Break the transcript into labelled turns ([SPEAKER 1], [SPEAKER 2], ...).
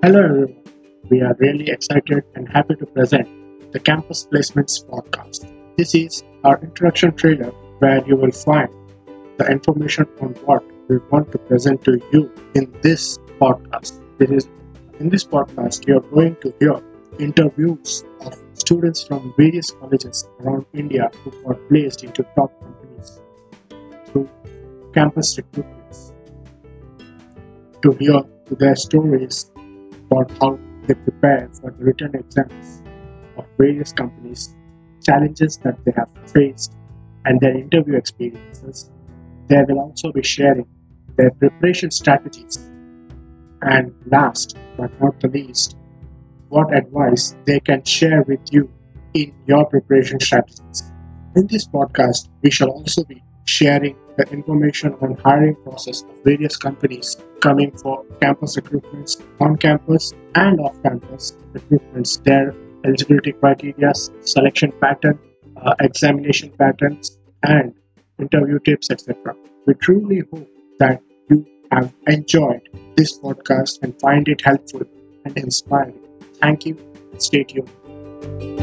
[SPEAKER 1] Hello, everyone. We are really excited and happy to present the Campus Placements podcast. This is our introduction trailer where you will find the information on what we want to present to you in this podcast. It is in this podcast you are going to hear interviews of students from various colleges around India who got placed into top companies through campus recruitments. To hear their stories about how they prepare for the written exams of various companies, challenges that they have faced, and their interview experiences. They will also be sharing their preparation strategies. And last but not the least, what advice they can share with you in your preparation strategies. In this podcast, we shall also be sharing the information on hiring process of various companies coming for campus recruitments on campus and off campus recruitments, their eligibility criteria, selection pattern, uh, examination patterns, and interview tips, etc. We truly hope that you have enjoyed this podcast and find it helpful and inspiring. Thank you. Stay tuned.